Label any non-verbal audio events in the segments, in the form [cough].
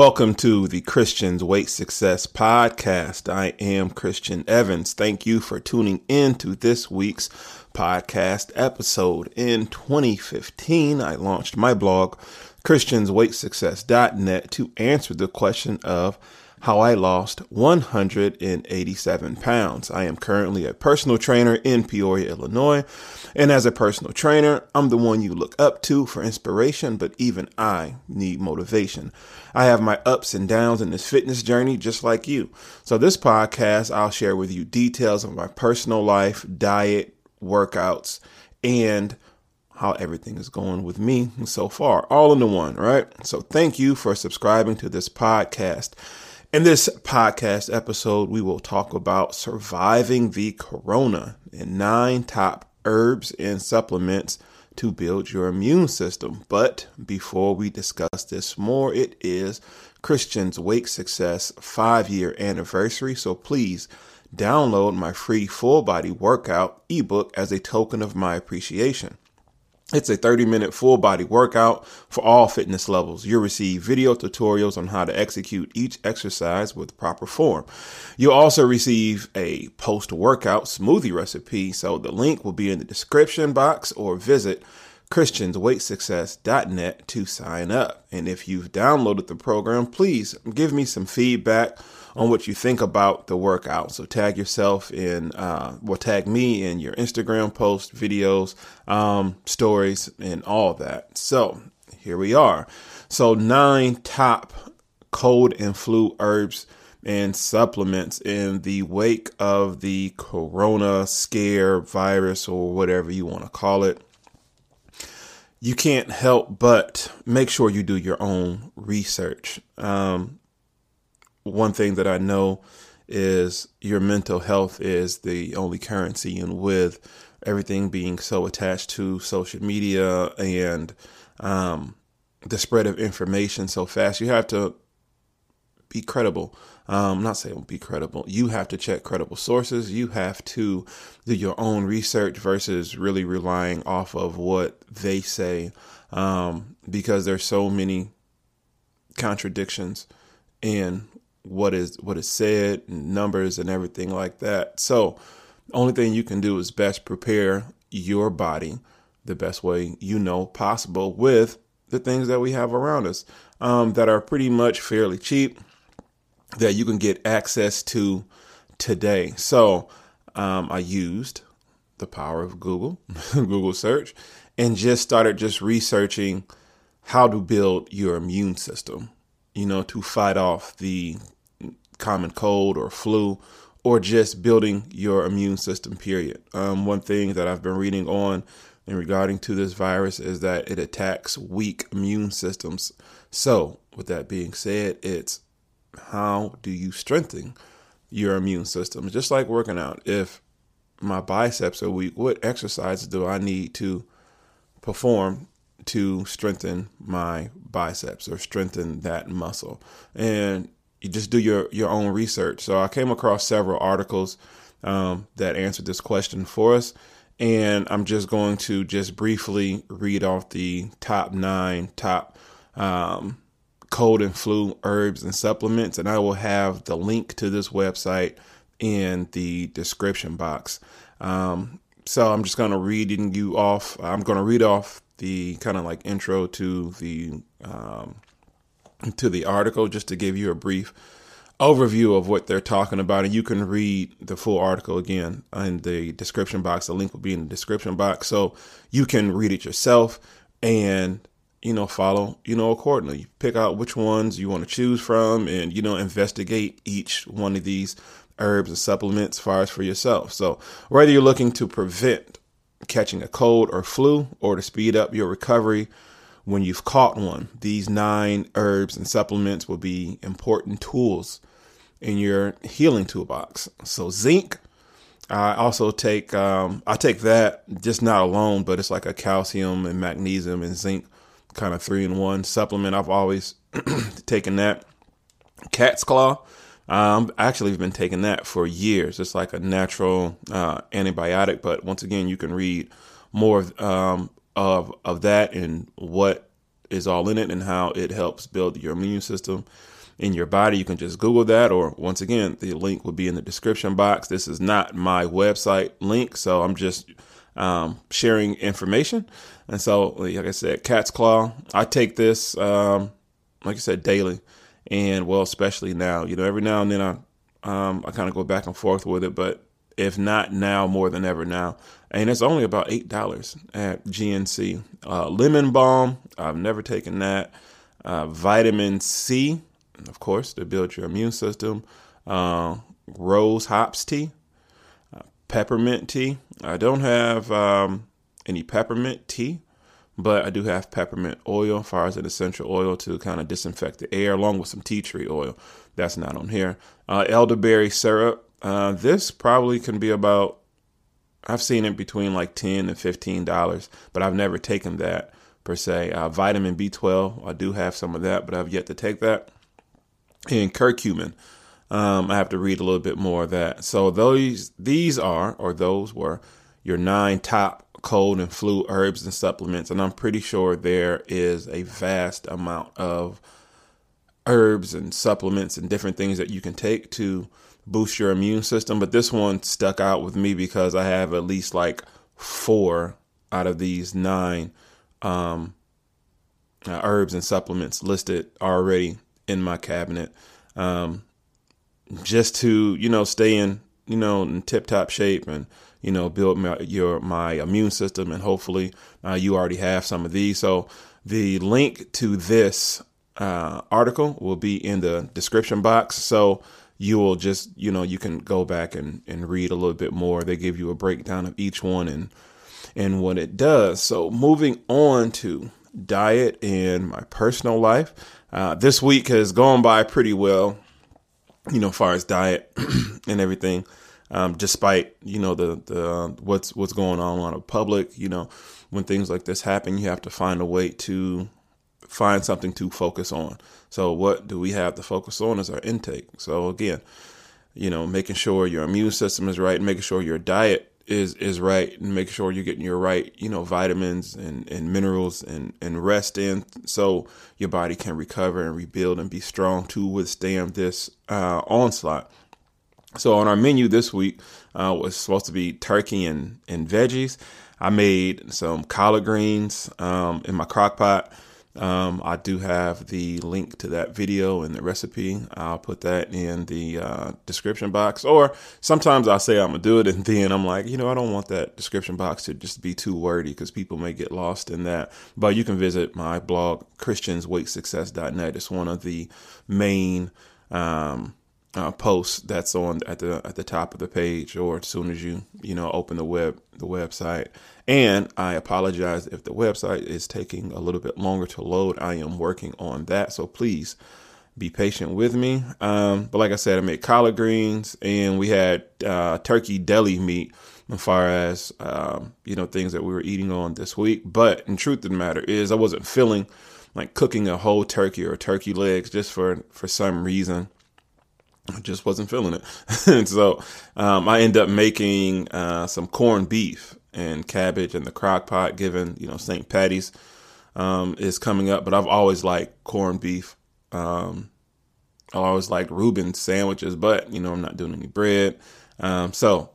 Welcome to the Christians Weight Success Podcast. I am Christian Evans. Thank you for tuning in to this week's podcast episode. In 2015, I launched my blog, ChristiansWeightSuccess.net, to answer the question of how I lost 187 pounds. I am currently a personal trainer in Peoria, Illinois. And as a personal trainer, I'm the one you look up to for inspiration, but even I need motivation. I have my ups and downs in this fitness journey just like you. So this podcast, I'll share with you details of my personal life, diet, workouts, and how everything is going with me so far, all in the one, right? So thank you for subscribing to this podcast. In this podcast episode, we will talk about surviving the corona and nine top herbs and supplements to build your immune system. But before we discuss this more, it is Christian's Weight Success five year anniversary. So please download my free full body workout ebook as a token of my appreciation. It's a 30 minute full body workout for all fitness levels. You'll receive video tutorials on how to execute each exercise with proper form. You'll also receive a post workout smoothie recipe. So the link will be in the description box or visit christiansweightsuccess.net to sign up. And if you've downloaded the program, please give me some feedback on what you think about the workout. So tag yourself in, uh, well, tag me in your Instagram posts, videos, um, stories, and all that. So here we are. So nine top cold and flu herbs and supplements in the wake of the corona scare virus or whatever you want to call it you can't help but make sure you do your own research. Um, one thing that I know is your mental health is the only currency, and with everything being so attached to social media and um, the spread of information so fast, you have to be credible. Um, not saying be credible. You have to check credible sources. You have to do your own research versus really relying off of what they say, um, because there's so many contradictions in what is what is said, numbers, and everything like that. So, only thing you can do is best prepare your body the best way you know possible with the things that we have around us um, that are pretty much fairly cheap that you can get access to today. So um, I used the power of Google, [laughs] Google search, and just started just researching how to build your immune system, you know, to fight off the common cold or flu or just building your immune system, period. Um, one thing that I've been reading on in regarding to this virus is that it attacks weak immune systems. So, with that being said, it's how do you strengthen your immune system? Just like working out. If my biceps are weak, what exercises do I need to perform to strengthen my biceps or strengthen that muscle? And you just do your, your own research. So I came across several articles um, that answered this question for us. And I'm just going to just briefly read off the top nine top um, cold and flu herbs and supplements, and I will have the link to this website in the description box. Um, so I'm just going to reading you off. I'm going to read off the kind of like intro to the um, to the article just to give you a brief overview of what they're talking about, and you can read the full article again in the description box. The link will be in the description box, so you can read it yourself and you know, follow, you know, accordingly. Pick out which ones you want to choose from and, you know, investigate each one of these herbs and supplements far as for yourself. So, whether you're looking to prevent catching a cold or flu or to speed up your recovery when you've caught one, these nine herbs and supplements will be important tools in your healing toolbox. So, zinc. I also take um, I take that just not alone, but it's like a calcium and magnesium and zinc kind of three in one supplement. I've always [clears throat] taken that. Cat's Claw. Um, actually, have been taking that for years. It's like a natural uh, antibiotic, but once again, you can read more of, um, of of that and what is all in it and how it helps build your immune system in your body. You can just Google that, or once again, the link will be in the description box. This is not my website link, so I'm just um, sharing information. And so, like I said, Cat's Claw, I take this, um, like I said, daily. And well, especially now, you know, every now and then I, um, I kind of go back and forth with it, but if not now, more than ever now. And it's only about $8 at GNC. Uh, lemon balm, I've never taken that. Uh, vitamin C, of course, to build your immune system. Uh, rose hips tea, uh, peppermint tea. I don't have um, any peppermint tea, but I do have peppermint oil, far as an essential oil to kind of disinfect the air, along with some tea tree oil. That's not on here. Uh, elderberry syrup. Uh, this probably can be about. I've seen it between like ten and fifteen dollars, but I've never taken that per se. Uh, vitamin B12. I do have some of that, but I've yet to take that. And curcumin. Um, I have to read a little bit more of that. So those these are or those were your nine top cold and flu herbs and supplements, and I'm pretty sure there is a vast amount of herbs and supplements and different things that you can take to boost your immune system. But this one stuck out with me because I have at least like four out of these nine um, uh, herbs and supplements listed already in my cabinet. Um, just to you know stay in you know in tip top shape and you know build my, your my immune system and hopefully uh, you already have some of these. So the link to this uh, article will be in the description box. So you will just you know you can go back and and read a little bit more. They give you a breakdown of each one and and what it does. So moving on to diet and my personal life. Uh, this week has gone by pretty well you know, far as diet [clears throat] and everything. Um, despite you know the the uh, what's what's going on on the public, you know, when things like this happen, you have to find a way to find something to focus on. So what do we have to focus on is our intake. So again, you know, making sure your immune system is right, making sure your diet is is right and make sure you're getting your right you know vitamins and, and minerals and and rest in so your body can recover and rebuild and be strong to withstand this uh, onslaught so on our menu this week uh, was supposed to be turkey and and veggies i made some collard greens um, in my crock pot um, I do have the link to that video and the recipe. I'll put that in the uh, description box. Or sometimes I'll say I'm gonna do it, and [laughs] then I'm like, you know, I don't want that description box to just be too wordy because people may get lost in that. But you can visit my blog, ChristiansWeightSuccess.net. It's one of the main um, uh, post that's on at the at the top of the page or as soon as you you know open the web the website. And i apologize if the website is taking a little bit longer to load. I am working on that. So please be patient with me. Um, but like i said i made collard greens and we had uh, turkey deli meat as far as um, you know things that we were eating on this week. But in truth of the matter is i wasn't feeling like cooking a whole turkey or turkey legs just for for some reason I just wasn't feeling it. and [laughs] so um, I end up making uh, some corned beef and cabbage in the crock pot, given, you know, St. Patty's um, is coming up. But I've always liked corned beef. Um, I always like Reuben sandwiches, but, you know, I'm not doing any bread. Um, so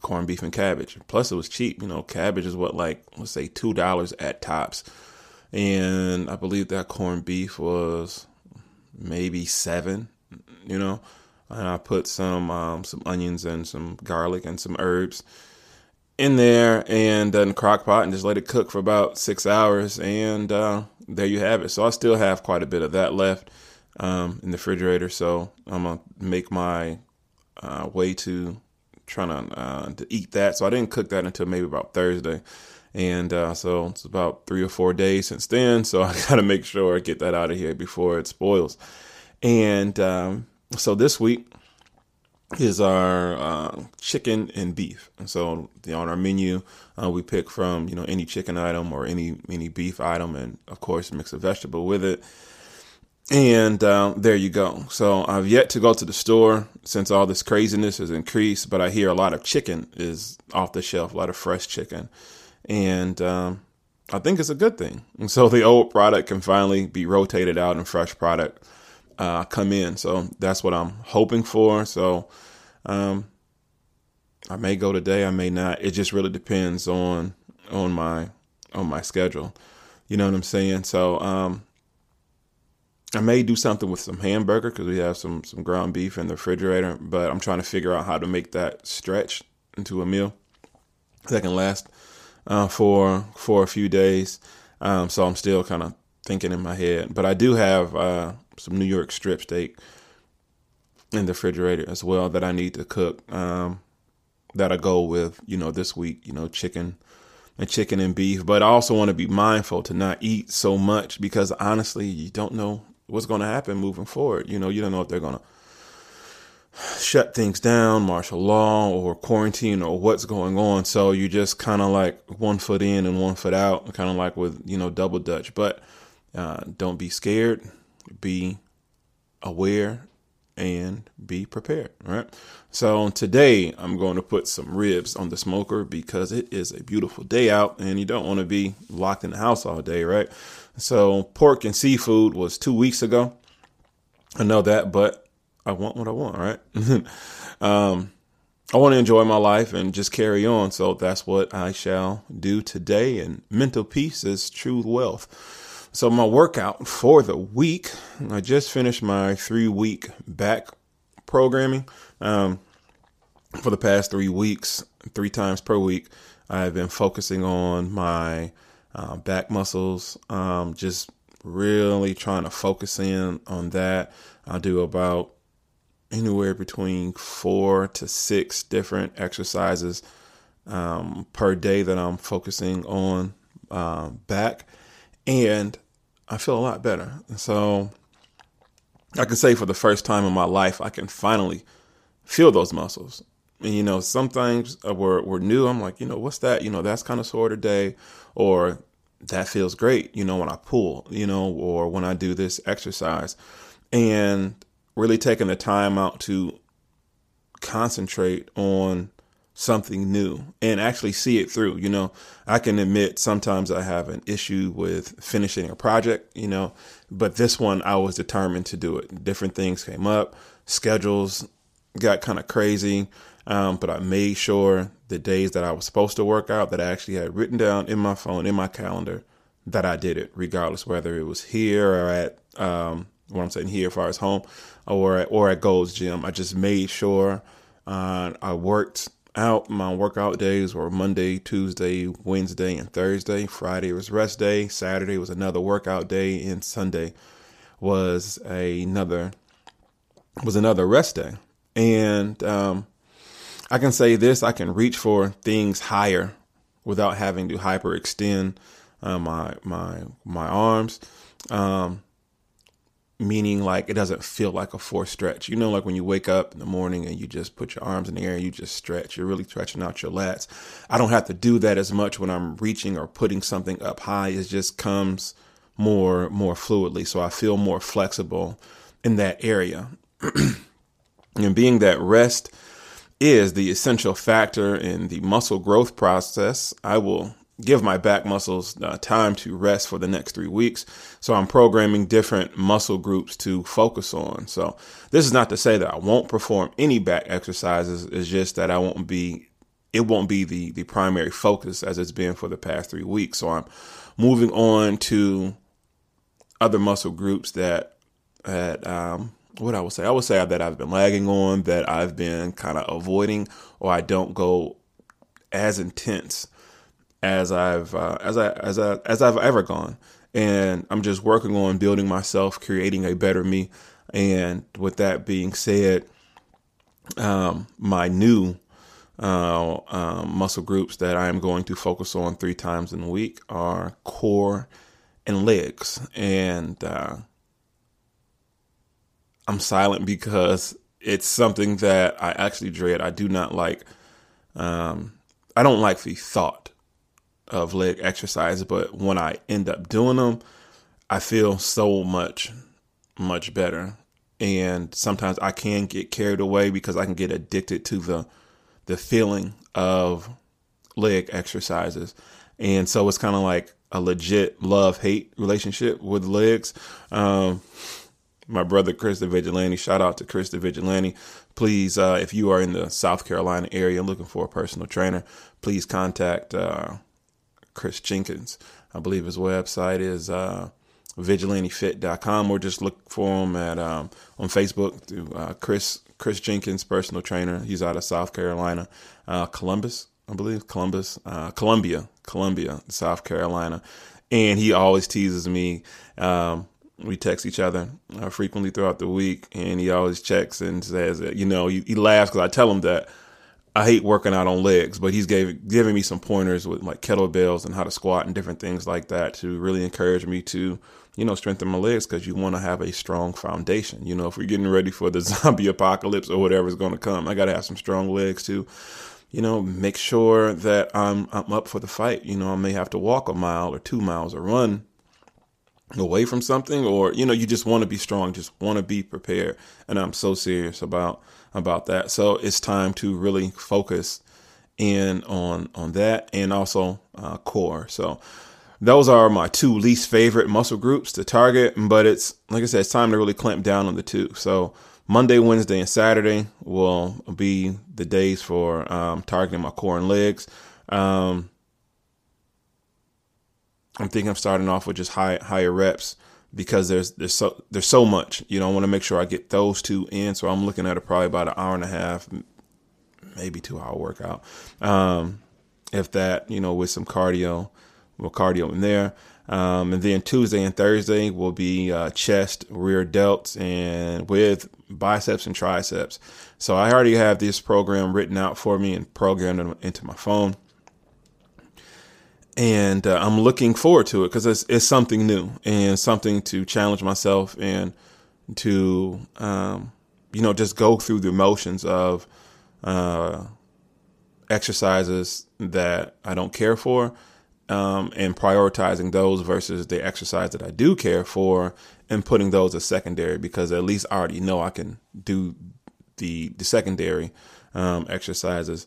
corned beef and cabbage. Plus, it was cheap. You know, cabbage is what, like, let's say $2 at tops. And I believe that corned beef was maybe seven you know. And I put some um, some onions and some garlic and some herbs in there and then crock pot and just let it cook for about six hours and uh, there you have it. So I still have quite a bit of that left um, in the refrigerator. So I'm gonna make my uh, way to trying to uh, to eat that. So I didn't cook that until maybe about Thursday. And uh, so it's about three or four days since then. So [laughs] I got to make sure I get that out of here before it spoils. And um, so this week is our uh, chicken and beef. And so on our menu, uh, we pick from you know any chicken item or any any beef item, and of course mix a vegetable with it. And uh, there you go. So I've yet to go to the store since all this craziness has increased, but I hear a lot of chicken is off the shelf, a lot of fresh chicken, and um, I think it's a good thing. And so the old product can finally be rotated out and fresh product uh, come in. So that's what I'm hoping for. So um, I may go today, I may not. It just really depends on on my on my schedule. You know what I'm saying? So um, I may do something with some hamburger because we have some some ground beef in the refrigerator, but I'm trying to figure out how to make that stretch into a meal that can last uh, for for a few days. Um, so I'm still kind of thinking in my head, but I do have uh, some New York strip steak in the refrigerator as well that I need to cook. Um, that I go with, you know, this week, you know, chicken and chicken and beef. But I also want to be mindful to not eat so much because honestly, you don't know what's going to happen moving forward. You know, you don't know if they're going to shut things down, martial law, or quarantine, or what's going on. So you just kind of like one foot in and one foot out, kind of like with you know double dutch. But uh, don't be scared. Be aware and be prepared. Right. So today I'm going to put some ribs on the smoker because it is a beautiful day out, and you don't want to be locked in the house all day, right? So pork and seafood was two weeks ago. I know that, but I want what I want, right? [laughs] um, I want to enjoy my life and just carry on. So that's what I shall do today. And mental peace is true wealth. So my workout for the week, I just finished my three week back programming. Um, for the past three weeks, three times per week, I've been focusing on my uh, back muscles, um, just really trying to focus in on that. I do about anywhere between four to six different exercises um, per day that I'm focusing on uh, back, and I feel a lot better. And So I can say for the first time in my life, I can finally feel those muscles. And you know, some things were were new. I'm like, you know, what's that? You know, that's kind of sore today, or that feels great. You know, when I pull, you know, or when I do this exercise, and really taking the time out to concentrate on something new and actually see it through. You know, I can admit sometimes I have an issue with finishing a project, you know, but this one I was determined to do it. Different things came up, schedules got kind of crazy, um, but I made sure the days that I was supposed to work out that I actually had written down in my phone, in my calendar, that I did it, regardless whether it was here or at um, what I'm saying here, as far as home or or at Gold's Gym. I just made sure uh, I worked out. My workout days were Monday, Tuesday, Wednesday, and Thursday. Friday was rest day. Saturday was another workout day, and Sunday was another was another rest day. And um, I can say this: I can reach for things higher without having to hyperextend uh, my my my arms. Um, meaning like it doesn't feel like a forced stretch. You know, like when you wake up in the morning and you just put your arms in the air and you just stretch, you're really stretching out your lats. I don't have to do that as much when I'm reaching or putting something up high. It just comes more more fluidly, so I feel more flexible in that area. [clears throat] and being that rest is the essential factor in the muscle growth process, I will give my back muscles uh, time to rest for the next three weeks. So I'm programming different muscle groups to focus on. So this is not to say that I won't perform any back exercises. It's just that I won't be, it won't be the, the primary focus as it's been for the past three weeks. So I'm moving on to other muscle groups that, that, um, what I would say, I would say that I've been lagging on, that I've been kind of avoiding, or I don't go as intense as I've uh, as I as I as I've ever gone, and I'm just working on building myself, creating a better me. And with that being said, um, my new uh, um, muscle groups that I am going to focus on three times in a week are core and legs, and uh, I'm silent because it's something that I actually dread. I do not like. Um, I don't like the thought of leg exercise, but when I end up doing them, I feel so much, much better. And sometimes I can get carried away because I can get addicted to the the feeling of leg exercises. And so it's kind of like a legit love hate relationship with legs. Um, my brother Chris the Vigilante, shout out to Chris the Vigilante. Please, uh, if you are in the South Carolina area looking for a personal trainer, please contact uh, Chris Jenkins. I believe his website is uh, vigilantefit.com or just look for him at um, on Facebook through uh, Chris Chris Jenkins, personal trainer. He's out of South Carolina, uh, Columbus, I believe, Columbus, uh, Columbia, Columbia, South Carolina, and he always teases me. Um, we text each other uh, frequently throughout the week, and he always checks and says, you know, he, he laughs because I tell him that I hate working out on legs, but he's gave, giving me some pointers with like kettlebells and how to squat and different things like that to really encourage me to, you know, strengthen my legs because you want to have a strong foundation. You know, if we're getting ready for the [laughs] zombie apocalypse or whatever is going to come, I got to have some strong legs to, you know, make sure that I'm I'm up for the fight. You know, I may have to walk a mile or two miles or run away from something or you know you just want to be strong just want to be prepared and i'm so serious about about that. So it's time to really focus in on on that and also uh, core. So those are my two least favorite muscle groups to target but it's like i said it's time to really clamp down on the two. So monday wednesday and saturday will be the days for um, targeting my core and legs. Um, I'm thinking of starting off with just high higher reps because there's there's so there's so much. You know, I want to make sure I get those two in. So I'm looking at a, probably about an hour and a half, maybe two hour workout. Um, if that, you know, with some cardio, with cardio in there. Um, and then Tuesday and Thursday will be uh, chest, rear delts, and with biceps and triceps. So I already have this program written out for me and programmed into my phone and uh, I'm looking forward to it because it's, it's something new and something to challenge myself and to um, you know just go through the motions of uh, exercises that I don't care for um, and prioritizing those versus the exercise that I do care for and putting those as secondary because at least I already know I can do the the secondary um, exercises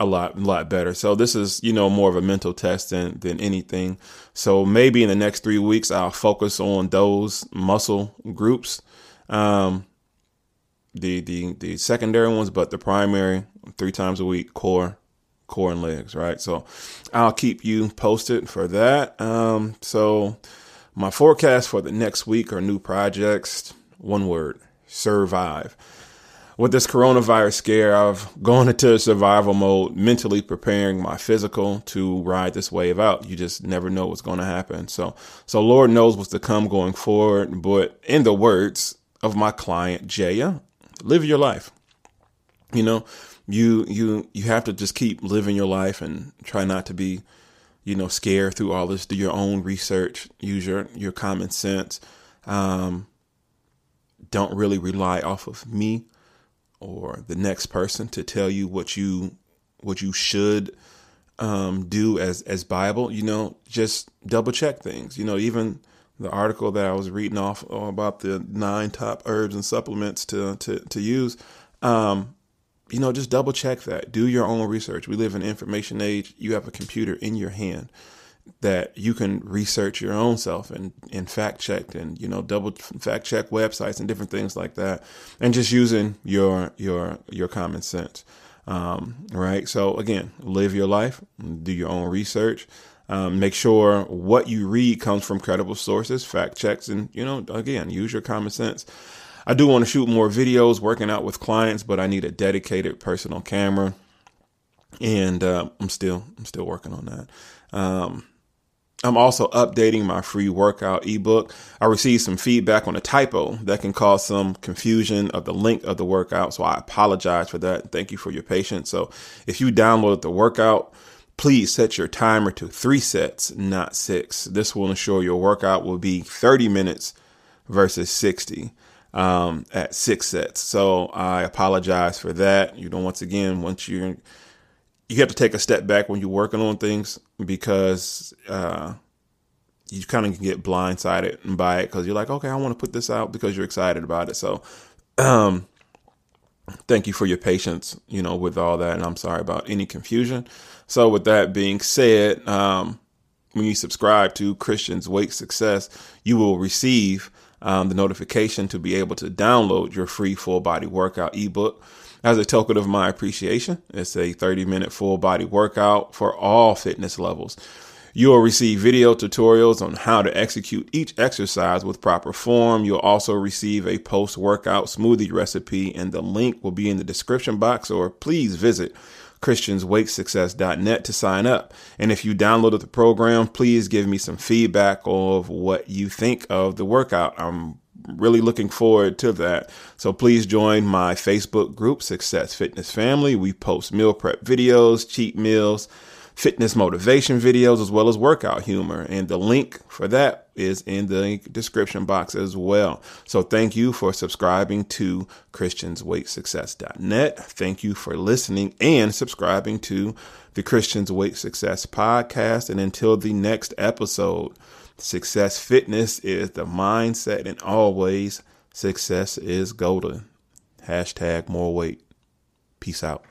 a lot, a lot better. So this is, you know, more of a mental test than than anything. So maybe in the next three weeks, I'll focus on those muscle groups, um, the the the secondary ones, but the primary three times a week, core, core and legs. Right. So I'll keep you posted for that. Um, so my forecast for the next week are new projects. One word: survive with this coronavirus scare, I've gone into survival mode, mentally preparing my physical to ride this wave out. You just never know what's going to happen. So, so Lord knows what's to come going forward. But in the words of my client Jaya, live your life. You know, you you you have to just keep living your life and try not to be, you know, scared through all this. Do your own research. Use your your common sense. Um, don't really rely off of me or the next person to tell you what you what you should um, do as as Bible. You know, just double check things. You know, even the article that I was reading off about the nine top herbs and supplements to to to use. Um, you know, just double check that. Do your own research. We live in information age. You have a computer in your hand that you can research your own self and, and fact check and you know double fact check websites and different things like that and just using your your your common sense um, right? So again live your life do your own research um, make sure what you read comes from credible sources fact checks and you know again use your common sense. I do want to shoot more videos working out with clients but i need a dedicated personal camera and uh, i'm still i'm still working on that. Um, I'm also updating my free workout ebook. I received some feedback on a typo that can cause some confusion of the link of the workout. So I apologize for that. Thank you for your patience. So if you downloaded the workout, please set your timer to three sets, not six. This will ensure your workout will be 30 minutes versus 60 um, at six sets. So I apologize for that. You know, once again, once you're you have to take a step back when you're working on things because uh, you kind of can get blindsided by it because you're like, okay, I want to put this out because you're excited about it. So, um, thank you for your patience, you know, with all that. And I'm sorry about any confusion. So, with that being said, um, when you subscribe to Christians Weight Success, you will receive um, the notification to be able to download your free full body workout ebook. As a token of my appreciation, it's a 30 minute full body workout for all fitness levels. You will receive video tutorials on how to execute each exercise with proper form. You'll also receive a post workout smoothie recipe, and the link will be in the description box, or please visit christiansweightsuccess.net to sign up. And if you downloaded the program, please give me some feedback of what you think of the workout. I'm really looking forward to that. So please join my Facebook group, Success Fitness Family. We post meal prep videos, cheat meals, fitness motivation videos as well as workout humor. And the link for that is in the description box as well. So thank you for subscribing to ChristiansWeightSuccess.net. Thank you for listening and subscribing to the Christians Weight Success podcast. And until the next episode, success fitness is the mindset and always success is golden. Hashtag more weight. Peace out.